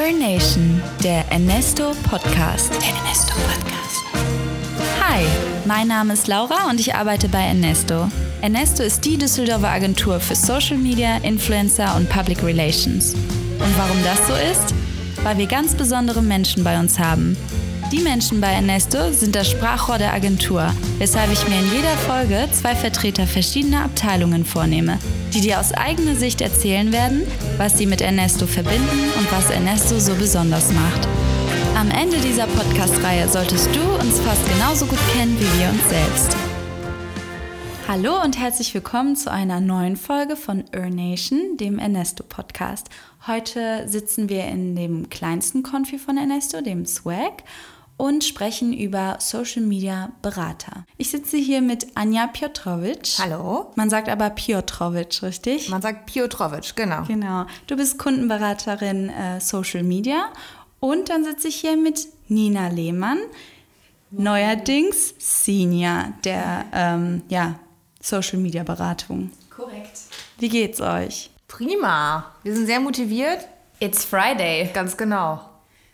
Earn Nation, der Ernesto Podcast. Der Ernesto Podcast. Hi, mein Name ist Laura und ich arbeite bei Ernesto. Ernesto ist die Düsseldorfer Agentur für Social Media, Influencer und Public Relations. Und warum das so ist? Weil wir ganz besondere Menschen bei uns haben. Die Menschen bei Ernesto sind das Sprachrohr der Agentur, weshalb ich mir in jeder Folge zwei Vertreter verschiedener Abteilungen vornehme, die dir aus eigener Sicht erzählen werden, was sie mit Ernesto verbinden und was Ernesto so besonders macht. Am Ende dieser Podcast-Reihe solltest du uns fast genauso gut kennen wie wir uns selbst. Hallo und herzlich willkommen zu einer neuen Folge von Earn Nation, dem Ernesto Podcast. Heute sitzen wir in dem kleinsten Konfi von Ernesto, dem Swag, und sprechen über Social Media Berater. Ich sitze hier mit Anja Piotrowitsch. Hallo. Man sagt aber Piotrowitsch, richtig? Man sagt Piotrowitsch, genau. Genau. Du bist Kundenberaterin äh, Social Media und dann sitze ich hier mit Nina Lehmann, neuerdings Senior der ähm, ja, Social Media Beratung. Korrekt. Wie geht's euch? Prima. Wir sind sehr motiviert. It's Friday. Ganz genau.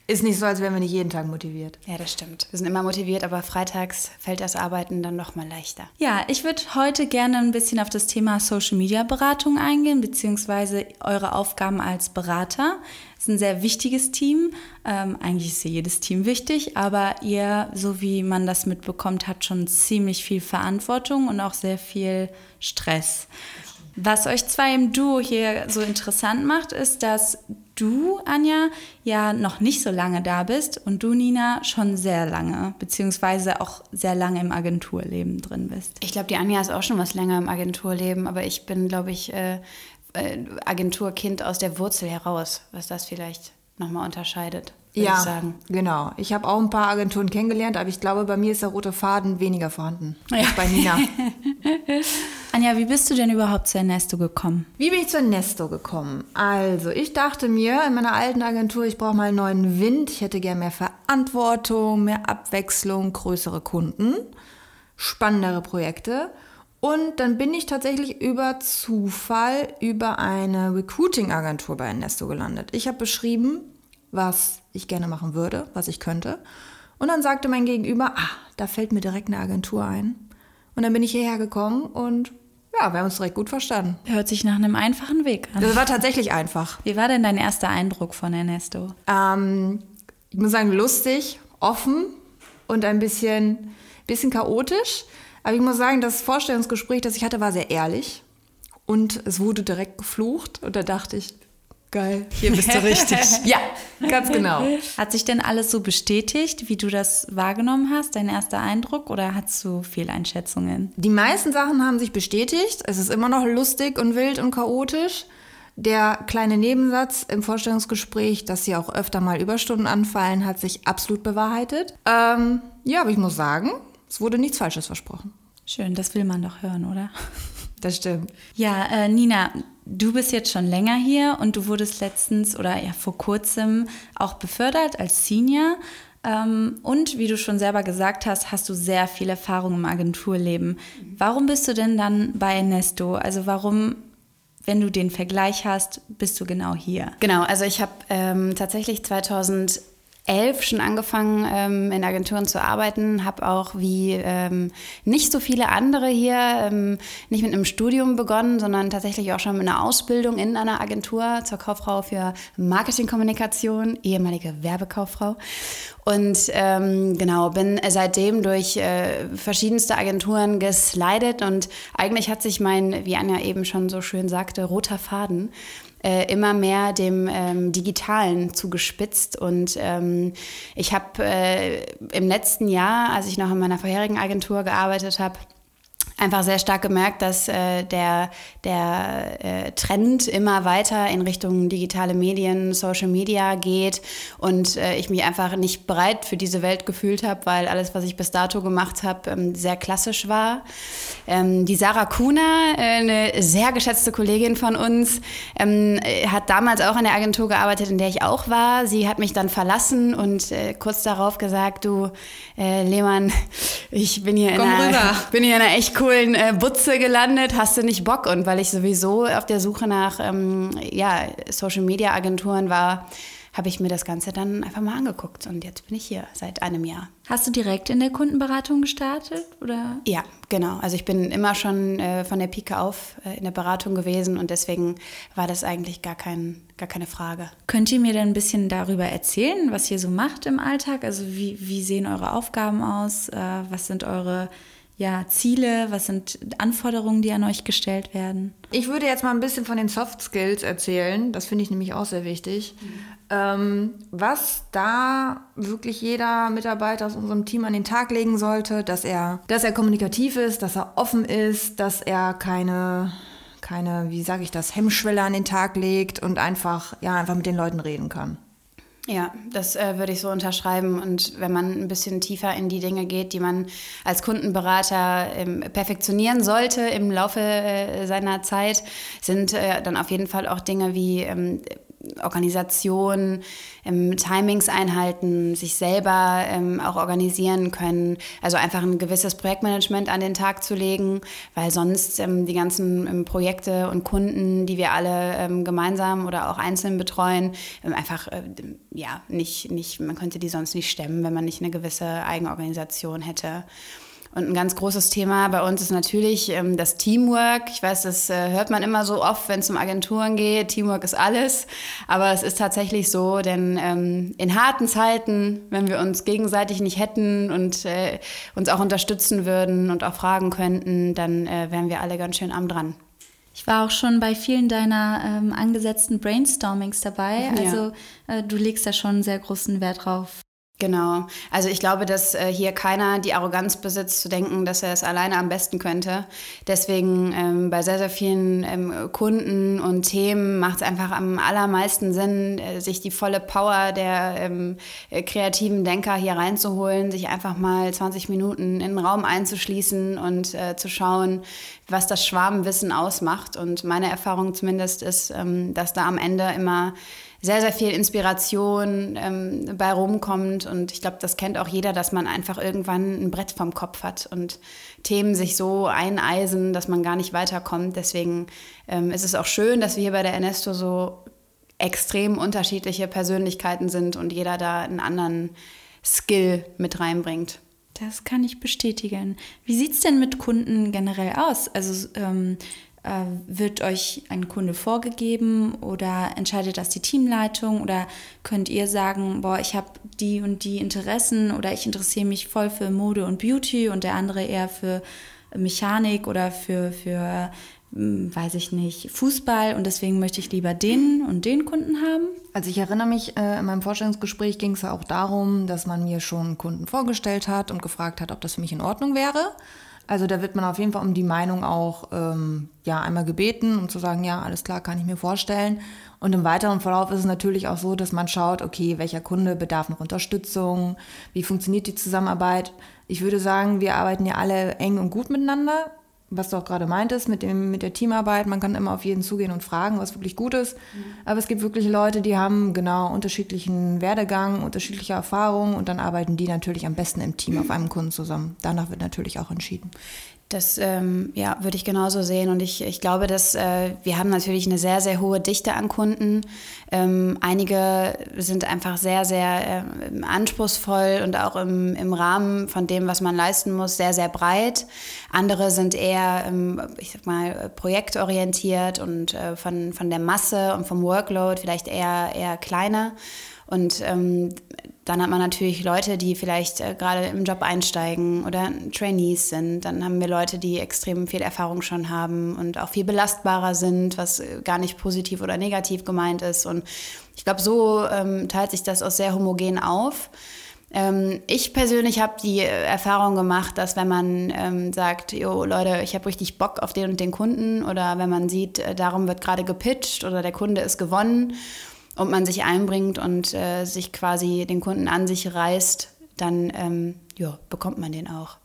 Ist nicht so, als wären wir nicht jeden Tag motiviert. Ja, das stimmt. Wir sind immer motiviert, aber freitags fällt das Arbeiten dann noch mal leichter. Ja, ich würde heute gerne ein bisschen auf das Thema Social Media Beratung eingehen, beziehungsweise eure Aufgaben als Berater. Es ist ein sehr wichtiges Team. Ähm, eigentlich ist ja jedes Team wichtig, aber ihr, so wie man das mitbekommt, hat schon ziemlich viel Verantwortung und auch sehr viel Stress. Was euch zwei im Duo hier so interessant macht, ist, dass du, Anja, ja noch nicht so lange da bist und du, Nina, schon sehr lange, beziehungsweise auch sehr lange im Agenturleben drin bist. Ich glaube, die Anja ist auch schon was länger im Agenturleben, aber ich bin, glaube ich, äh, äh, Agenturkind aus der Wurzel heraus, was das vielleicht nochmal unterscheidet. würde Ja, Ich sagen. genau. Ich habe auch ein paar Agenturen kennengelernt, aber ich glaube, bei mir ist der rote Faden weniger vorhanden als bei Nina. Anja, wie bist du denn überhaupt zu Ernesto gekommen? Wie bin ich zur Nesto gekommen? Also, ich dachte mir in meiner alten Agentur, ich brauche mal einen neuen Wind. Ich hätte gern mehr Verantwortung, mehr Abwechslung, größere Kunden, spannendere Projekte. Und dann bin ich tatsächlich über Zufall über eine Recruiting-Agentur bei Ernesto gelandet. Ich habe beschrieben, was ich gerne machen würde, was ich könnte. Und dann sagte mein Gegenüber, ah, da fällt mir direkt eine Agentur ein. Und dann bin ich hierher gekommen und ja, wir haben uns direkt gut verstanden. Hört sich nach einem einfachen Weg an. Das war tatsächlich einfach. Wie war denn dein erster Eindruck von Ernesto? Ähm, ich muss sagen, lustig, offen und ein bisschen, bisschen chaotisch. Aber ich muss sagen, das Vorstellungsgespräch, das ich hatte, war sehr ehrlich. Und es wurde direkt geflucht. Und da dachte ich, geil, hier bist du richtig. ja, ganz genau. Hat sich denn alles so bestätigt, wie du das wahrgenommen hast, dein erster Eindruck, oder hast du Fehleinschätzungen? Die meisten Sachen haben sich bestätigt. Es ist immer noch lustig und wild und chaotisch. Der kleine Nebensatz im Vorstellungsgespräch, dass hier auch öfter mal Überstunden anfallen, hat sich absolut bewahrheitet. Ähm, ja, aber ich muss sagen, es wurde nichts Falsches versprochen. Schön, das will man doch hören, oder? Das stimmt. Ja, äh, Nina, du bist jetzt schon länger hier und du wurdest letztens oder ja vor kurzem auch befördert als Senior. Ähm, und wie du schon selber gesagt hast, hast du sehr viel Erfahrung im Agenturleben. Warum bist du denn dann bei Ernesto? Also warum, wenn du den Vergleich hast, bist du genau hier? Genau, also ich habe ähm, tatsächlich 2011 schon angefangen, ähm, in Agenturen zu arbeiten, habe auch wie ähm, nicht so viele andere hier ähm, nicht mit einem Studium begonnen, sondern tatsächlich auch schon mit einer Ausbildung in einer Agentur zur Kauffrau für Marketingkommunikation, ehemalige Werbekauffrau. Und ähm, genau, bin seitdem durch äh, verschiedenste Agenturen geslidet und eigentlich hat sich mein, wie Anja eben schon so schön sagte, roter Faden äh, immer mehr dem ähm, Digitalen zugespitzt. Und ähm, ich habe äh, im letzten Jahr, als ich noch in meiner vorherigen Agentur gearbeitet habe, einfach sehr stark gemerkt, dass äh, der, der äh, Trend immer weiter in Richtung digitale Medien, Social Media geht und äh, ich mich einfach nicht bereit für diese Welt gefühlt habe, weil alles, was ich bis dato gemacht habe, ähm, sehr klassisch war. Ähm, die Sarah Kuna, äh, eine sehr geschätzte Kollegin von uns, ähm, äh, hat damals auch an der Agentur gearbeitet, in der ich auch war. Sie hat mich dann verlassen und äh, kurz darauf gesagt, du äh, Lehmann, ich bin hier, in einer, rüber. bin hier in einer echt coolen äh, Butze gelandet, hast du nicht Bock? Und weil ich sowieso auf der Suche nach ähm, ja, Social Media Agenturen war, habe ich mir das Ganze dann einfach mal angeguckt und jetzt bin ich hier seit einem Jahr. Hast du direkt in der Kundenberatung gestartet oder? Ja, genau. Also ich bin immer schon äh, von der Pike auf äh, in der Beratung gewesen und deswegen war das eigentlich gar, kein, gar keine Frage. Könnt ihr mir denn ein bisschen darüber erzählen, was ihr so macht im Alltag? Also wie, wie sehen eure Aufgaben aus? Äh, was sind eure ja, Ziele? Was sind Anforderungen, die an euch gestellt werden? Ich würde jetzt mal ein bisschen von den Soft Skills erzählen. Das finde ich nämlich auch sehr wichtig. Mhm. Ähm, was da wirklich jeder Mitarbeiter aus unserem Team an den Tag legen sollte, dass er, dass er kommunikativ ist, dass er offen ist, dass er keine, keine, wie sage ich das, Hemmschwelle an den Tag legt und einfach, ja, einfach mit den Leuten reden kann. Ja, das äh, würde ich so unterschreiben. Und wenn man ein bisschen tiefer in die Dinge geht, die man als Kundenberater ähm, perfektionieren sollte im Laufe äh, seiner Zeit, sind äh, dann auf jeden Fall auch Dinge wie ähm, Organisation, ähm, Timings einhalten, sich selber ähm, auch organisieren können. Also einfach ein gewisses Projektmanagement an den Tag zu legen, weil sonst ähm, die ganzen ähm, Projekte und Kunden, die wir alle ähm, gemeinsam oder auch einzeln betreuen, einfach äh, ja nicht, nicht, man könnte die sonst nicht stemmen, wenn man nicht eine gewisse Eigenorganisation hätte. Und ein ganz großes Thema bei uns ist natürlich ähm, das Teamwork. Ich weiß, das äh, hört man immer so oft, wenn es um Agenturen geht. Teamwork ist alles. Aber es ist tatsächlich so, denn ähm, in harten Zeiten, wenn wir uns gegenseitig nicht hätten und äh, uns auch unterstützen würden und auch fragen könnten, dann äh, wären wir alle ganz schön am dran. Ich war auch schon bei vielen deiner ähm, angesetzten Brainstormings dabei. Also ja. äh, du legst da schon einen sehr großen Wert drauf, Genau. Also ich glaube, dass äh, hier keiner die Arroganz besitzt, zu denken, dass er es alleine am besten könnte. Deswegen ähm, bei sehr, sehr vielen ähm, Kunden und Themen macht es einfach am allermeisten Sinn, äh, sich die volle Power der ähm, äh, kreativen Denker hier reinzuholen, sich einfach mal 20 Minuten in den Raum einzuschließen und äh, zu schauen, was das Schwarmwissen ausmacht. Und meine Erfahrung zumindest ist, ähm, dass da am Ende immer sehr, sehr viel Inspiration ähm, bei rumkommt. Und ich glaube, das kennt auch jeder, dass man einfach irgendwann ein Brett vom Kopf hat und Themen sich so eineisen, dass man gar nicht weiterkommt. Deswegen ähm, ist es auch schön, dass wir hier bei der Ernesto so extrem unterschiedliche Persönlichkeiten sind und jeder da einen anderen Skill mit reinbringt. Das kann ich bestätigen. Wie sieht es denn mit Kunden generell aus? Also ähm, äh, wird euch ein Kunde vorgegeben oder entscheidet das die Teamleitung oder könnt ihr sagen, boah, ich habe die und die Interessen oder ich interessiere mich voll für Mode und Beauty und der andere eher für Mechanik oder für, für hm, weiß ich nicht, Fußball und deswegen möchte ich lieber den und den Kunden haben? Also ich erinnere mich, äh, in meinem Vorstellungsgespräch ging es ja auch darum, dass man mir schon Kunden vorgestellt hat und gefragt hat, ob das für mich in Ordnung wäre. Also da wird man auf jeden Fall um die Meinung auch ähm, ja einmal gebeten, um zu sagen, ja, alles klar, kann ich mir vorstellen. Und im weiteren Verlauf ist es natürlich auch so, dass man schaut, okay, welcher Kunde bedarf noch Unterstützung, wie funktioniert die Zusammenarbeit. Ich würde sagen, wir arbeiten ja alle eng und gut miteinander was du auch gerade meintest, mit, dem, mit der Teamarbeit, man kann immer auf jeden zugehen und fragen, was wirklich gut ist. Mhm. Aber es gibt wirklich Leute, die haben genau unterschiedlichen Werdegang, unterschiedliche Erfahrungen und dann arbeiten die natürlich am besten im Team auf einem Kunden zusammen. Danach wird natürlich auch entschieden. Das ähm, ja, würde ich genauso sehen. Und ich, ich glaube, dass äh, wir haben natürlich eine sehr, sehr hohe Dichte an Kunden. Ähm, einige sind einfach sehr, sehr äh, anspruchsvoll und auch im, im Rahmen von dem, was man leisten muss, sehr, sehr breit. Andere sind eher, ähm, ich sag mal, projektorientiert und äh, von, von der Masse und vom Workload vielleicht eher, eher kleiner. Und ähm, dann hat man natürlich Leute, die vielleicht äh, gerade im Job einsteigen oder Trainees sind. Dann haben wir Leute, die extrem viel Erfahrung schon haben und auch viel belastbarer sind, was äh, gar nicht positiv oder negativ gemeint ist. Und ich glaube, so ähm, teilt sich das auch sehr homogen auf. Ähm, ich persönlich habe die Erfahrung gemacht, dass wenn man ähm, sagt, jo Leute, ich habe richtig Bock auf den und den Kunden oder wenn man sieht, äh, darum wird gerade gepitcht oder der Kunde ist gewonnen und man sich einbringt und äh, sich quasi den Kunden an sich reißt, dann ähm, ja, bekommt man den auch.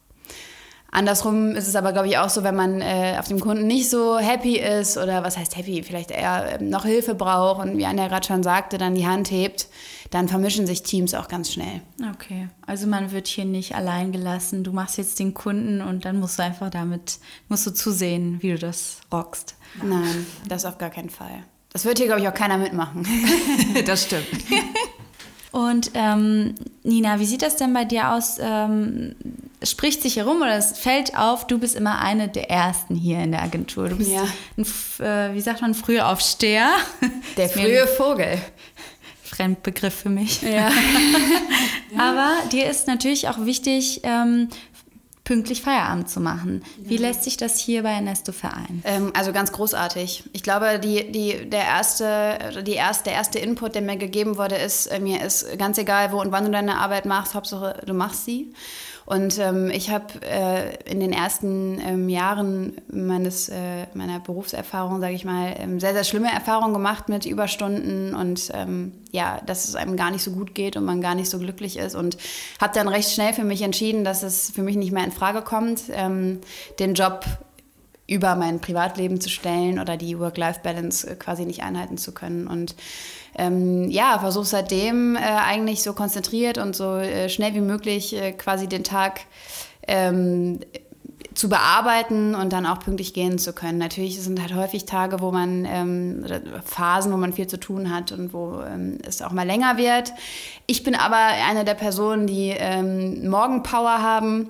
Andersrum ist es aber, glaube ich, auch so, wenn man äh, auf dem Kunden nicht so happy ist oder was heißt happy, vielleicht eher äh, noch Hilfe braucht und wie Anja gerade schon sagte, dann die Hand hebt, dann vermischen sich Teams auch ganz schnell. Okay, also man wird hier nicht allein gelassen. Du machst jetzt den Kunden und dann musst du einfach damit, musst du zusehen, wie du das rockst. Nein, das auf gar keinen Fall. Das wird hier, glaube ich, auch keiner mitmachen. das stimmt. Und ähm, Nina, wie sieht das denn bei dir aus? Ähm, spricht sich herum oder es fällt auf, du bist immer eine der Ersten hier in der Agentur. Du bist Ja. ein, äh, wie sagt man, Frühaufsteher. Der frühe Vogel. Fremdbegriff für mich. Ja. Aber dir ist natürlich auch wichtig, ähm, pünktlich Feierabend zu machen. Wie lässt sich das hier bei Ernesto vereinen? Ähm, also ganz großartig. Ich glaube, die, die, der, erste, die erste, der erste Input, der mir gegeben wurde, ist, äh, mir ist ganz egal, wo und wann du deine Arbeit machst, Hauptsache du machst sie. Und ähm, ich habe äh, in den ersten ähm, Jahren meines, äh, meiner Berufserfahrung, sage ich mal, ähm, sehr, sehr schlimme Erfahrungen gemacht mit Überstunden und ähm, ja, dass es einem gar nicht so gut geht und man gar nicht so glücklich ist. Und habe dann recht schnell für mich entschieden, dass es für mich nicht mehr in Frage kommt, ähm, den Job über mein Privatleben zu stellen oder die Work-Life-Balance äh, quasi nicht einhalten zu können. Und ähm, ja, versuche seitdem äh, eigentlich so konzentriert und so äh, schnell wie möglich äh, quasi den Tag ähm, zu bearbeiten und dann auch pünktlich gehen zu können. Natürlich sind halt häufig Tage, wo man ähm, Phasen, wo man viel zu tun hat und wo ähm, es auch mal länger wird. Ich bin aber eine der Personen, die ähm, Morgenpower haben.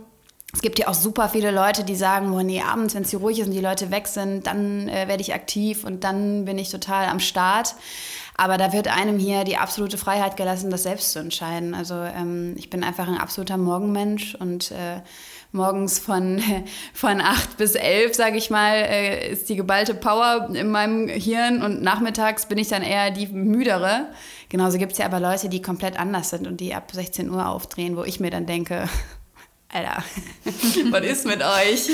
Es gibt ja auch super viele Leute, die sagen, oh nee, abends, wenn es hier ruhig ist und die Leute weg sind, dann äh, werde ich aktiv und dann bin ich total am Start. Aber da wird einem hier die absolute Freiheit gelassen, das selbst zu entscheiden. Also ähm, ich bin einfach ein absoluter Morgenmensch und äh, morgens von, von 8 bis 11, sage ich mal, äh, ist die geballte Power in meinem Hirn und nachmittags bin ich dann eher die müdere. Genauso gibt es ja aber Leute, die komplett anders sind und die ab 16 Uhr aufdrehen, wo ich mir dann denke, Alter, was ist mit euch?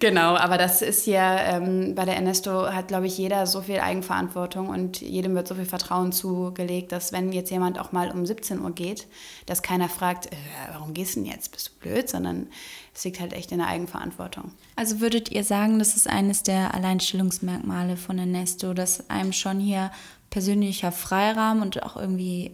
Genau, aber das ist hier ähm, bei der Ernesto hat, glaube ich, jeder so viel Eigenverantwortung und jedem wird so viel Vertrauen zugelegt, dass wenn jetzt jemand auch mal um 17 Uhr geht, dass keiner fragt, äh, warum gehst du denn jetzt? Bist du blöd? Sondern es liegt halt echt in der Eigenverantwortung. Also würdet ihr sagen, das ist eines der Alleinstellungsmerkmale von Ernesto, dass einem schon hier persönlicher Freiraum und auch irgendwie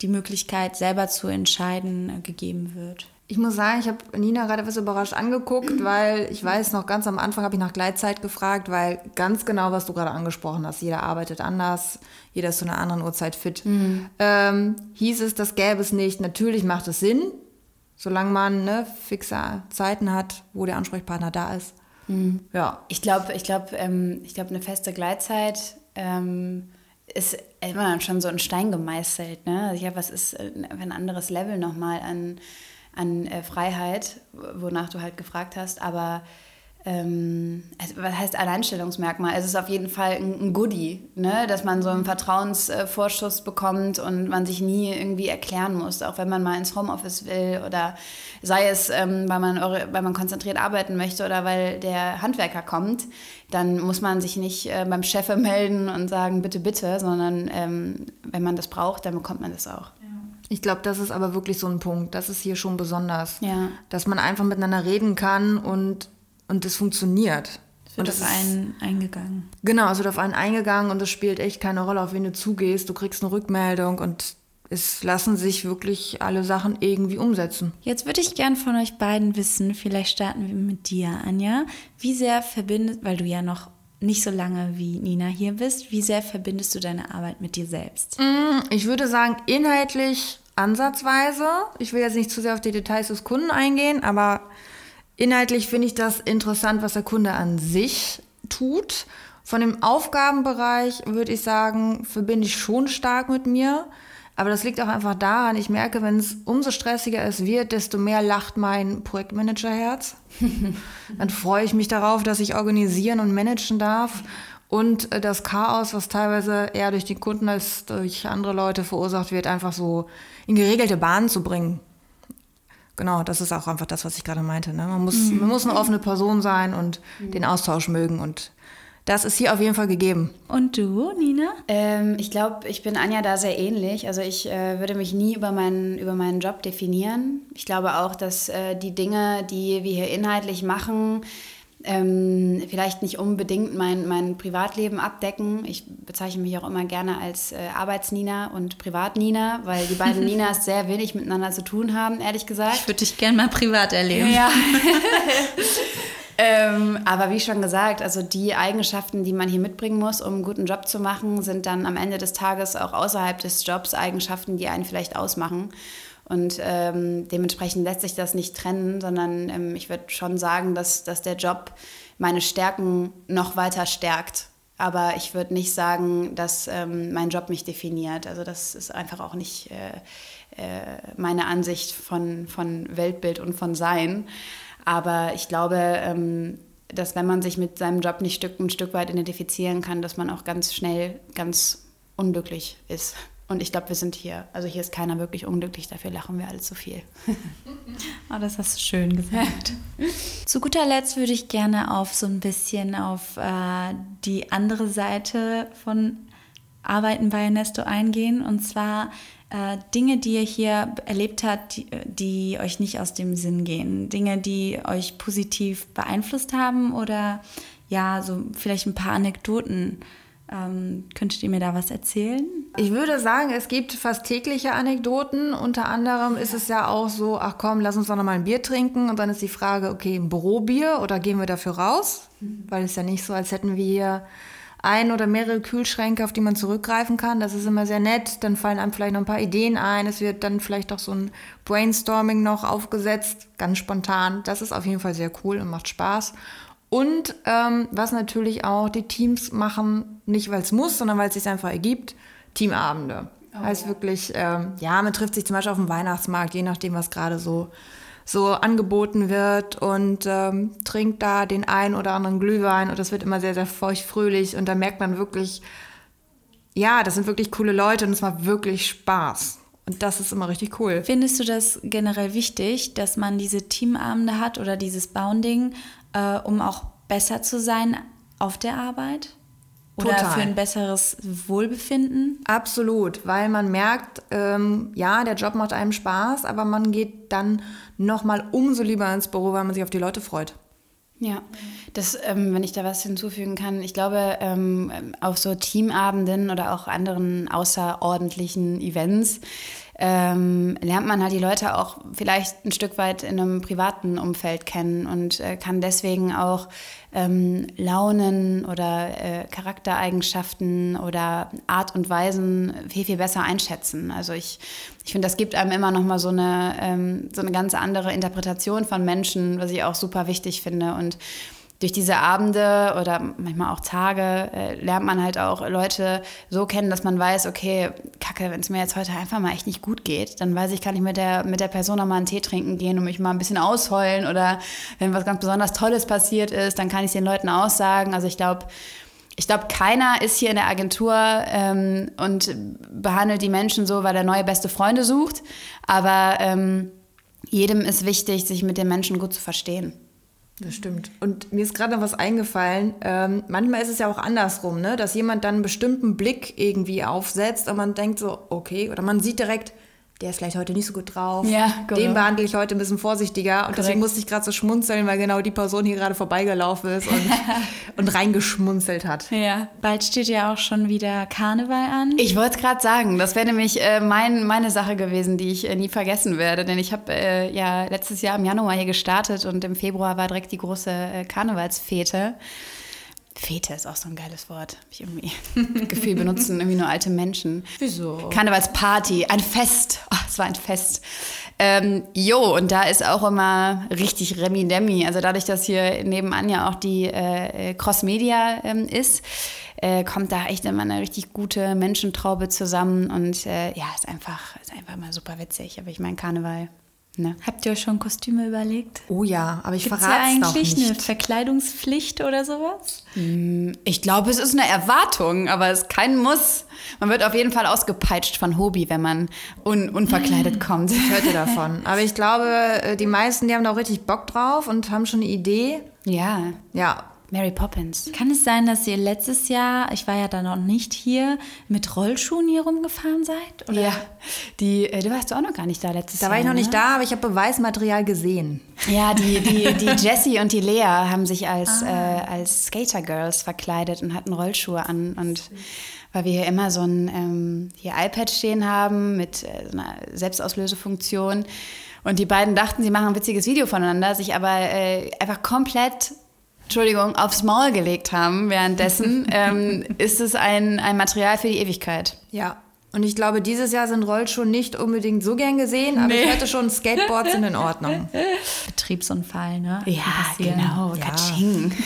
die Möglichkeit, selber zu entscheiden, äh, gegeben wird? Ich muss sagen, ich habe Nina gerade etwas überrascht angeguckt, weil ich weiß noch, ganz am Anfang habe ich nach Gleitzeit gefragt, weil ganz genau, was du gerade angesprochen hast, jeder arbeitet anders, jeder ist zu einer anderen Uhrzeit fit. Ähm, hieß es, das gäbe es nicht. Natürlich macht es Sinn, solange man ne, fixe Zeiten hat, wo der Ansprechpartner da ist. Ja. Ich glaube, ich glaube, ähm, ich glaube, eine feste Gleitzeit ähm, ist immer dann schon so in Stein gemeißelt. Ne? Also ja, was ist äh, ein anderes Level nochmal an, an äh, Freiheit, wonach du halt gefragt hast, aber ähm, also was heißt Alleinstellungsmerkmal? Es ist auf jeden Fall ein, ein Goodie, ne? dass man so einen Vertrauensvorschuss bekommt und man sich nie irgendwie erklären muss, auch wenn man mal ins Homeoffice will oder sei es, ähm, weil, man eure, weil man konzentriert arbeiten möchte oder weil der Handwerker kommt, dann muss man sich nicht äh, beim Chef melden und sagen, bitte, bitte, sondern ähm, wenn man das braucht, dann bekommt man das auch. Ich glaube, das ist aber wirklich so ein Punkt. Das ist hier schon besonders. Ja. Dass man einfach miteinander reden kann und, und das funktioniert. Und das das ist einen eingegangen. Genau, es wird auf einen eingegangen und es spielt echt keine Rolle, auf wen du zugehst. Du kriegst eine Rückmeldung und es lassen sich wirklich alle Sachen irgendwie umsetzen. Jetzt würde ich gern von euch beiden wissen, vielleicht starten wir mit dir, Anja. Wie sehr verbindet, weil du ja noch nicht so lange wie Nina hier bist, wie sehr verbindest du deine Arbeit mit dir selbst? Ich würde sagen, inhaltlich ansatzweise. Ich will jetzt nicht zu sehr auf die Details des Kunden eingehen, aber inhaltlich finde ich das interessant, was der Kunde an sich tut. Von dem Aufgabenbereich würde ich sagen, verbinde ich schon stark mit mir. Aber das liegt auch einfach daran, ich merke, wenn es umso stressiger es wird, desto mehr lacht mein Projektmanagerherz. Dann freue ich mich darauf, dass ich organisieren und managen darf. Und äh, das Chaos, was teilweise eher durch die Kunden als durch andere Leute verursacht wird, einfach so in geregelte Bahnen zu bringen. Genau, das ist auch einfach das, was ich gerade meinte. Ne? Man, muss, man muss eine offene Person sein und den Austausch mögen. Und das ist hier auf jeden Fall gegeben. Und du, Nina? Ähm, ich glaube, ich bin Anja da sehr ähnlich. Also ich äh, würde mich nie über meinen, über meinen Job definieren. Ich glaube auch, dass äh, die Dinge, die wir hier inhaltlich machen, ähm, vielleicht nicht unbedingt mein, mein Privatleben abdecken. Ich bezeichne mich auch immer gerne als äh, Arbeitsnina und Privatnina, weil die beiden Ninas sehr wenig miteinander zu tun haben, ehrlich gesagt. Ich würde dich gern mal privat erleben. Ja. ähm, aber wie schon gesagt, also die Eigenschaften, die man hier mitbringen muss, um einen guten Job zu machen, sind dann am Ende des Tages auch außerhalb des Jobs Eigenschaften, die einen vielleicht ausmachen. Und ähm, dementsprechend lässt sich das nicht trennen, sondern ähm, ich würde schon sagen, dass, dass der Job meine Stärken noch weiter stärkt. Aber ich würde nicht sagen, dass ähm, mein Job mich definiert. Also das ist einfach auch nicht äh, äh, meine Ansicht von, von Weltbild und von Sein. Aber ich glaube, ähm, dass wenn man sich mit seinem Job nicht Stück, ein Stück weit identifizieren kann, dass man auch ganz schnell ganz unglücklich ist. Und ich glaube, wir sind hier, also hier ist keiner wirklich unglücklich, dafür lachen wir alle zu viel. oh, das hast du schön gesagt. zu guter Letzt würde ich gerne auf so ein bisschen auf äh, die andere Seite von Arbeiten bei Ernesto eingehen. Und zwar äh, Dinge, die ihr hier erlebt habt, die, die, euch nicht aus dem Sinn gehen. Dinge, die euch positiv beeinflusst haben oder ja, so vielleicht ein paar Anekdoten. Ähm, könntet ihr mir da was erzählen? Ich würde sagen, es gibt fast tägliche Anekdoten. Unter anderem ist es ja auch so, ach komm, lass uns doch noch mal ein Bier trinken. Und dann ist die Frage, okay, ein Bürobier oder gehen wir dafür raus? Mhm. Weil es ja nicht so, als hätten wir hier ein oder mehrere Kühlschränke, auf die man zurückgreifen kann. Das ist immer sehr nett. Dann fallen einem vielleicht noch ein paar Ideen ein. Es wird dann vielleicht auch so ein Brainstorming noch aufgesetzt, ganz spontan. Das ist auf jeden Fall sehr cool und macht Spaß. Und ähm, was natürlich auch die Teams machen, nicht weil es muss, sondern weil es sich einfach ergibt, Teamabende. Oh, heißt ja. wirklich, ähm, ja, man trifft sich zum Beispiel auf dem Weihnachtsmarkt, je nachdem, was gerade so so angeboten wird und ähm, trinkt da den einen oder anderen Glühwein und das wird immer sehr, sehr feucht-fröhlich und da merkt man wirklich, ja, das sind wirklich coole Leute und es macht wirklich Spaß. Und das ist immer richtig cool. Findest du das generell wichtig, dass man diese Teamabende hat oder dieses Bounding, äh, um auch besser zu sein auf der Arbeit? Oder Total. für ein besseres Wohlbefinden? Absolut, weil man merkt, ähm, ja, der Job macht einem Spaß, aber man geht dann noch mal umso lieber ins Büro, weil man sich auf die Leute freut. Ja, das, ähm, wenn ich da was hinzufügen kann, ich glaube, ähm, auf so Teamabenden oder auch anderen außerordentlichen Events ähm, lernt man halt die Leute auch vielleicht ein Stück weit in einem privaten Umfeld kennen und äh, kann deswegen auch ähm, Launen oder äh, Charaktereigenschaften oder Art und Weisen viel, viel besser einschätzen. Also ich, ich finde, das gibt einem immer noch mal so eine, ähm, so eine ganz andere Interpretation von Menschen, was ich auch super wichtig finde und durch diese Abende oder manchmal auch Tage äh, lernt man halt auch Leute so kennen, dass man weiß, okay, kacke, wenn es mir jetzt heute einfach mal echt nicht gut geht, dann weiß ich, kann ich mit der, mit der Person noch mal einen Tee trinken gehen und mich mal ein bisschen ausheulen oder wenn was ganz besonders Tolles passiert ist, dann kann ich den Leuten aussagen. Also ich glaube, ich glaube, keiner ist hier in der Agentur ähm, und behandelt die Menschen so, weil er neue beste Freunde sucht. Aber ähm, jedem ist wichtig, sich mit den Menschen gut zu verstehen. Das stimmt. Und mir ist gerade noch was eingefallen. Ähm, manchmal ist es ja auch andersrum, ne? dass jemand dann einen bestimmten Blick irgendwie aufsetzt und man denkt so, okay, oder man sieht direkt, der ist vielleicht heute nicht so gut drauf. Ja, genau. Den behandle ich heute ein bisschen vorsichtiger. Und Korrekt. deswegen musste ich gerade so schmunzeln, weil genau die Person hier gerade vorbeigelaufen ist und, und reingeschmunzelt hat. Ja, bald steht ja auch schon wieder Karneval an. Ich wollte es gerade sagen, das wäre nämlich äh, mein, meine Sache gewesen, die ich äh, nie vergessen werde. Denn ich habe äh, ja letztes Jahr im Januar hier gestartet und im Februar war direkt die große äh, Karnevalsfete. Fete ist auch so ein geiles Wort. Ich irgendwie Gefühl benutzen irgendwie nur alte Menschen. Wieso? Karnevalsparty, ein Fest. Oh, es war ein Fest. Ähm, jo, und da ist auch immer richtig Remi Demi. Also dadurch, dass hier nebenan ja auch die äh, Cross Media ähm, ist, äh, kommt da echt immer eine richtig gute Menschentraube zusammen. Und äh, ja, ist einfach, ist einfach mal super witzig. Aber ich meine, Karneval Ne? Habt ihr euch schon Kostüme überlegt? Oh ja, aber ich verrate es noch nicht. eigentlich eine Verkleidungspflicht oder sowas? Hm, ich glaube, es ist eine Erwartung, aber es ist kein Muss. Man wird auf jeden Fall ausgepeitscht von Hobby, wenn man un unverkleidet kommt. Ich hörte davon. Aber ich glaube, äh, die meisten, die haben da auch richtig Bock drauf und haben schon eine Idee. Ja. Ja, Mary Poppins. Kann es sein, dass ihr letztes Jahr, ich war ja da noch nicht hier, mit Rollschuhen hier rumgefahren seid? Oder? Ja, die, äh, du warst auch noch gar nicht da letztes da Jahr. Da war ich noch ne? nicht da, aber ich habe Beweismaterial gesehen. Ja, die, die, die Jessie und die Lea haben sich als, ah. äh, als Skater-Girls verkleidet und hatten Rollschuhe an. Und weil wir hier immer so ein ähm, hier iPad stehen haben mit äh, so einer Selbstauslösefunktion. Und die beiden dachten, sie machen ein witziges Video voneinander, sich aber äh, einfach komplett Entschuldigung, aufs Maul gelegt haben währenddessen, ähm, ist es ein, ein Material für die Ewigkeit. Ja. Und ich glaube, dieses Jahr sind Rollschuhe nicht unbedingt so gern gesehen, aber Nee. ich hätte schon Skateboards sind in Ordnung. Betriebsunfall, ne? Ja, genau, Ja. Katsching.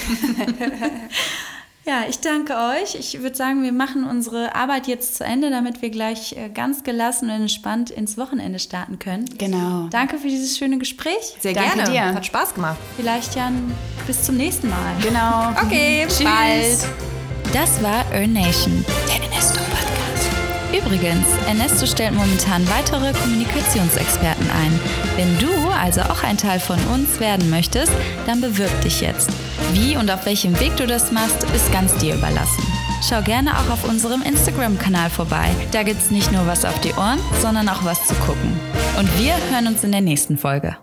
Ja, ich danke euch. Ich würde sagen, wir machen unsere Arbeit jetzt zu Ende, damit wir gleich äh, ganz gelassen und entspannt ins Wochenende starten können. Genau. Danke für dieses schöne Gespräch. Sehr Danke gerne. dir. Hat Spaß gemacht. Vielleicht Jan, bis zum nächsten Mal. Genau. Okay, Tschüss. bald. Das war Earn Nation, der Podcast. Übrigens, Ernesto stellt momentan weitere Kommunikationsexperten ein. Wenn du also auch ein Teil von uns werden möchtest, dann bewirb dich jetzt. Wie und auf welchem Weg du das machst, ist ganz dir überlassen. Schau gerne auch auf unserem Instagram-Kanal vorbei. Da gibt's nicht nur was auf die Ohren, sondern auch was zu gucken. Und wir hören uns in der nächsten Folge.